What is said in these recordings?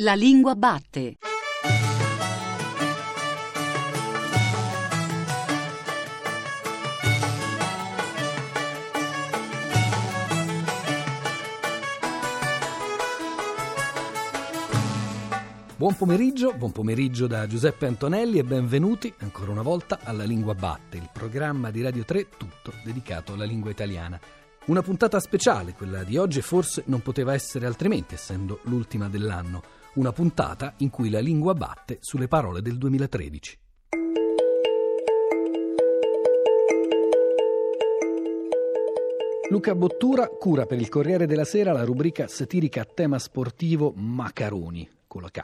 La lingua batte. Buon pomeriggio, buon pomeriggio da Giuseppe Antonelli e benvenuti ancora una volta alla Lingua Batte, il programma di Radio 3 tutto dedicato alla lingua italiana. Una puntata speciale, quella di oggi, forse non poteva essere altrimenti, essendo l'ultima dell'anno. Una puntata in cui la lingua batte sulle parole del 2013. Luca Bottura cura per il Corriere della Sera la rubrica satirica a tema sportivo Macaroni, con la K.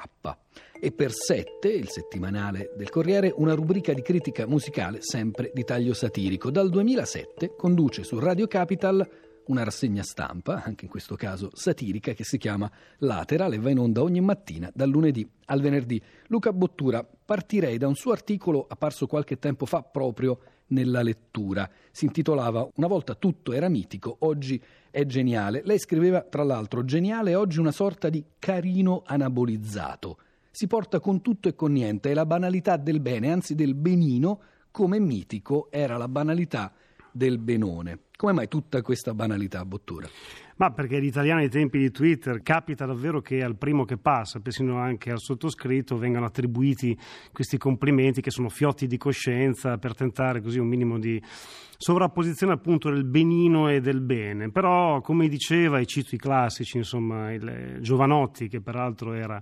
E per Sette, il settimanale del Corriere, una rubrica di critica musicale sempre di taglio satirico. Dal 2007 conduce su Radio Capital una rassegna stampa, anche in questo caso satirica, che si chiama Lateral e va in onda ogni mattina dal lunedì al venerdì. Luca Bottura, partirei da un suo articolo apparso qualche tempo fa proprio nella lettura. Si intitolava Una volta tutto era mitico, oggi è geniale. Lei scriveva, tra l'altro, geniale oggi una sorta di carino anabolizzato. Si porta con tutto e con niente, è la banalità del bene, anzi del benino, come mitico era la banalità del benone. Come mai tutta questa banalità, Bottura? Ma perché gli italiani ai tempi di Twitter capita davvero che al primo che passa, persino anche al sottoscritto, vengano attribuiti questi complimenti che sono fiotti di coscienza per tentare così un minimo di sovrapposizione appunto del benino e del bene. Però, come diceva, e cito i classici, insomma, il Giovanotti, che peraltro era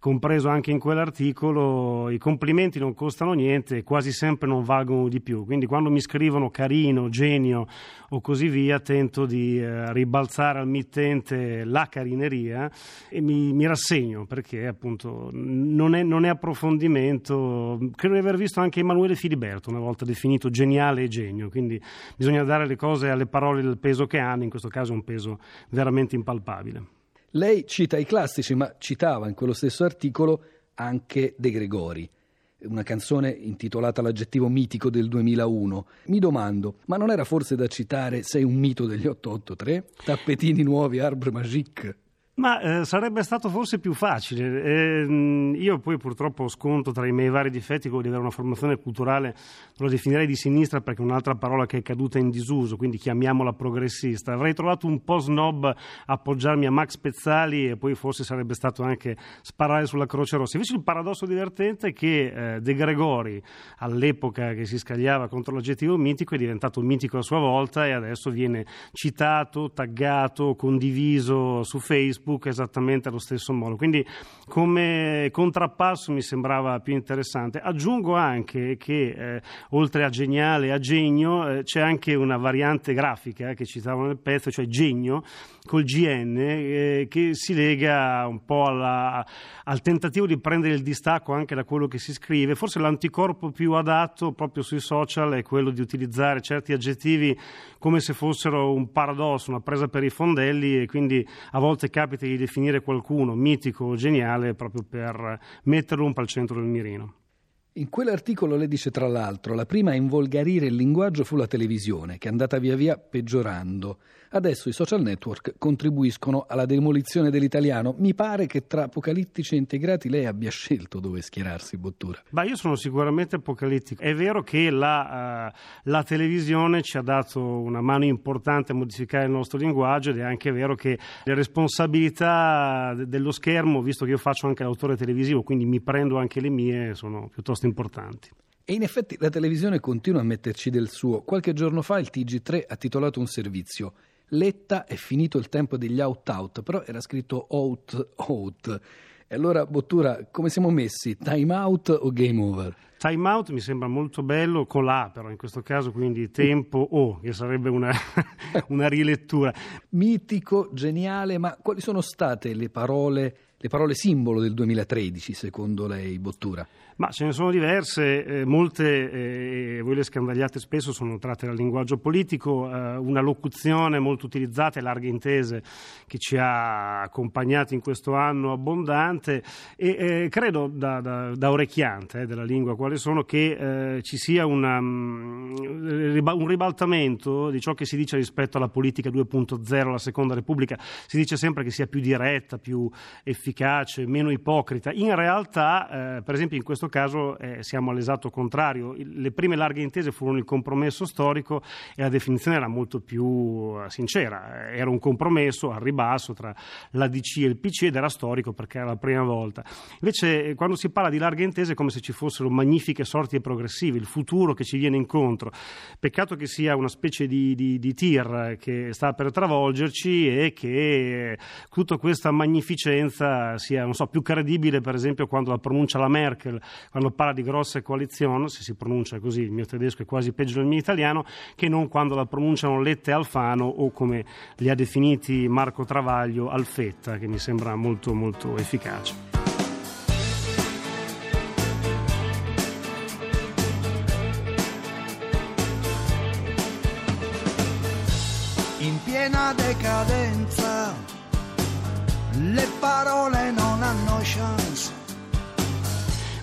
compreso anche in quell'articolo, i complimenti non costano niente e quasi sempre non valgono di più. Quindi quando mi scrivono carino, genio o così via, tento di eh, ribalzare al mittente la carineria e mi, mi rassegno perché appunto non è, non è, approfondimento. Credo di aver visto anche Emanuele Filiberto una volta definito geniale e genio, quindi bisogna dare le cose alle parole del peso che hanno, in questo caso un peso veramente impalpabile. Lei cita i classici, ma citava in quello stesso articolo anche De Gregori, una canzone intitolata L'aggettivo mitico del 2001. Mi domando, ma non era forse da citare Sei un mito degli 883? Tappetini nuovi, arbre magique? Ma eh, sarebbe stato forse più facile. Eh, io poi purtroppo sconto tra i miei vari difetti quello di avere una formazione culturale, lo definirei di sinistra perché è un'altra parola che è caduta in disuso, quindi chiamiamola progressista. Avrei trovato un po' snob appoggiarmi a Max Pezzali e poi forse sarebbe stato anche sparare sulla Croce Rossa. Invece il paradosso divertente è che eh, De Gregori, all'epoca che si scagliava contro l'aggettivo mitico, è diventato mitico a sua volta e adesso viene citato, taggato, condiviso su Facebook Facebook esattamente allo stesso modo. Quindi come contrappasso mi sembrava più interessante. Aggiungo anche che eh, oltre a geniale a genio eh, c'è anche una variante grafica eh, che citavo nel pezzo, cioè genio col GN, eh, che si lega un po' alla, al tentativo di prendere il distacco anche da quello che si scrive. Forse l'anticorpo più adatto proprio sui social è quello di utilizzare certi aggettivi come se fossero un paradosso, una presa per i fondelli e quindi a volte capita di definire qualcuno mitico o geniale proprio per metterlo un po' al centro del mirino. In quell'articolo lei dice tra l'altro la prima a involgarire il linguaggio fu la televisione, che è andata via via peggiorando. Adesso i social network contribuiscono alla demolizione dell'italiano. Mi pare che tra apocalittici e integrati lei abbia scelto dove schierarsi, Bottura. Beh, io sono sicuramente apocalittico. È vero che la, uh, la, televisione ci ha dato una mano importante a modificare il nostro linguaggio ed è anche vero che le responsabilità dello schermo, visto che io faccio anche l'autore televisivo, quindi mi prendo anche le mie, sono piuttosto importanti. E in effetti la televisione continua a metterci del suo. Qualche giorno fa il TG3 ha titolato un servizio Letta è finito il tempo degli out-out, però era scritto out-out. E allora, Bottura, come siamo messi? Time out o game over? Time out mi sembra molto bello con l'A però in questo caso, quindi tempo O, che sarebbe una, una rilettura. Mitico, geniale, ma quali sono state le parole le parole simbolo del 2013, secondo lei, Bottura? Ma ce ne sono diverse, eh, molte, eh, voi le scandagliate spesso, sono tratte dal linguaggio politico, eh, una locuzione molto utilizzata e larghe intese che ci ha accompagnati in questo anno abbondante e eh, credo da, da, da orecchiante eh, della lingua quali sono che eh, ci sia una, um, un ribaltamento di ciò che si dice rispetto alla politica 2.0, alla seconda repubblica, si dice sempre che sia più diretta, più efficace meno ipocrita. In realtà, eh, per esempio, in questo caso eh, siamo all'esatto contrario. Le prime larghe intese furono il compromesso storico e la definizione era molto più eh, sincera. Era un compromesso al ribasso tra la DC e il PC ed era storico perché era la prima volta. Invece, eh, quando si parla di larghe intese è come se ci fossero magnifiche sorti e progressive, il futuro che ci viene incontro. Peccato che sia una specie di, di, di tir che sta per travolgerci e che tutta questa magnificenza sia so, più credibile, per esempio, quando la pronuncia la Merkel, quando parla di grosse coalizioni, se si pronuncia così, il mio tedesco è quasi peggio del mio italiano, che non quando la pronunciano Lette Alfano o come li ha definiti Marco Travaglio, Alfetta, che mi sembra molto molto efficace. Piena decadenza, le parole non hanno chance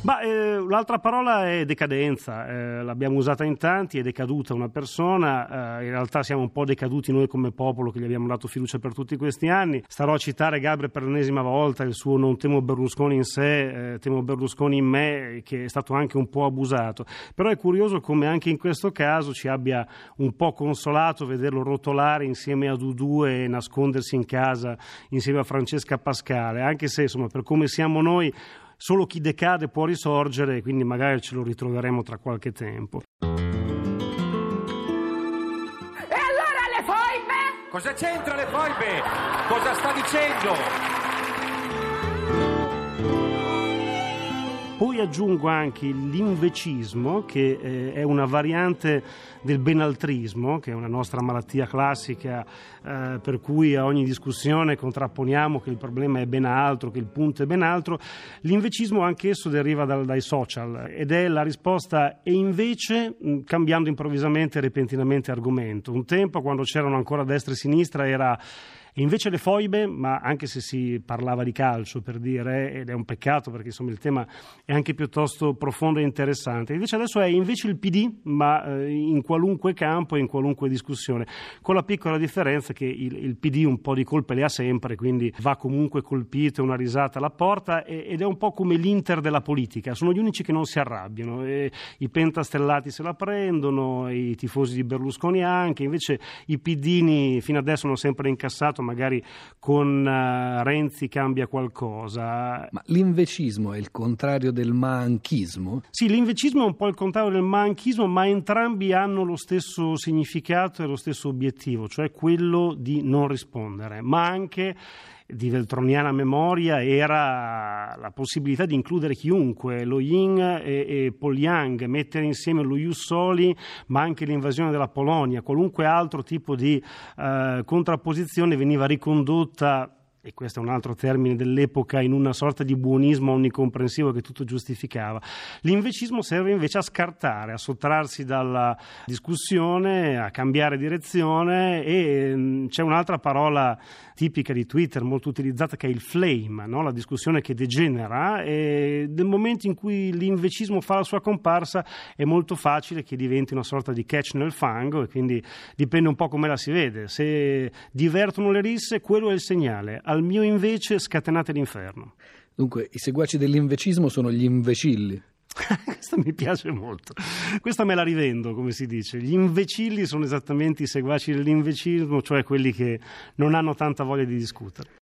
ma eh, l'altra parola è decadenza, eh, l'abbiamo usata in tanti, è decaduta una persona, eh, in realtà siamo un po' decaduti noi come popolo che gli abbiamo dato fiducia per tutti questi anni. Starò a citare Gabriel per l'ennesima volta il suo non temo Berlusconi in sé, eh, temo Berlusconi in me, che è stato anche un po' abusato. Però è curioso come anche in questo caso ci abbia un po' consolato vederlo rotolare insieme a Dudu e nascondersi in casa insieme a Francesca Pascale, anche se insomma per come siamo noi solo chi decade può risorgere, quindi magari ce lo ritroveremo tra qualche tempo. E allora le foibe? Cosa c'entra le foibe? Cosa sta dicendo? Poi aggiungo anche l'invecismo, che eh, è una variante del benaltrismo, che è una nostra malattia classica, eh, per cui a ogni discussione contrapponiamo che il problema è ben altro, che il punto è ben altro. L'invecismo anch'esso deriva dai social ed è la risposta e invece cambiando improvvisamente e repentinamente argomento. Un tempo, quando c'erano ancora destra e sinistra, era e invece le foibe, ma anche se si parlava di calcio per dire, ed è un peccato perché insomma il tema è anche piuttosto profondo e interessante, invece adesso è invece il PD, ma eh, in qualunque campo e in qualunque discussione, con la piccola differenza che il, il, PD un po' di colpe le ha sempre, quindi va comunque colpito, una risata alla porta ed è un po' come l'Inter della politica, sono gli unici che non si arrabbiano, i pentastellati se la prendono, i tifosi di Berlusconi anche, invece i PDini fino adesso hanno sempre incassato magari con uh, Renzi cambia qualcosa. Ma l'invecismo è il contrario del manchismo? Sì, l'invecismo è un po' il contrario del manchismo, ma entrambi hanno lo stesso significato e lo stesso obiettivo, cioè quello di non rispondere, ma anche di veltroniana memoria era la possibilità di includere chiunque, lo Yin e, e Paul Yang, mettere insieme lo Ius Soli, ma anche l'invasione della Polonia, qualunque altro tipo di eh, contrapposizione veniva ricondotta e questo è un altro termine dell'epoca, in una sorta di buonismo onnicomprensivo che tutto giustificava. L'invecismo serve invece a scartare, a sottrarsi dalla discussione, a cambiare direzione e mm, c'è un'altra parola tipica di Twitter molto utilizzata che è il flame, no? la discussione che degenera e nel momento in cui l'invecismo fa la sua comparsa è molto facile che diventi una sorta di catch nel fango e quindi dipende un po' come la si vede. Se divertono le risse, quello è il segnale al mio invece scatenate l'inferno. Dunque, i seguaci dell'invecismo sono gli invecilli. Questa mi piace molto. Questa me la rivendo, come si dice. Gli invecilli sono esattamente i seguaci dell'invecismo, cioè quelli che non hanno tanta voglia di discutere.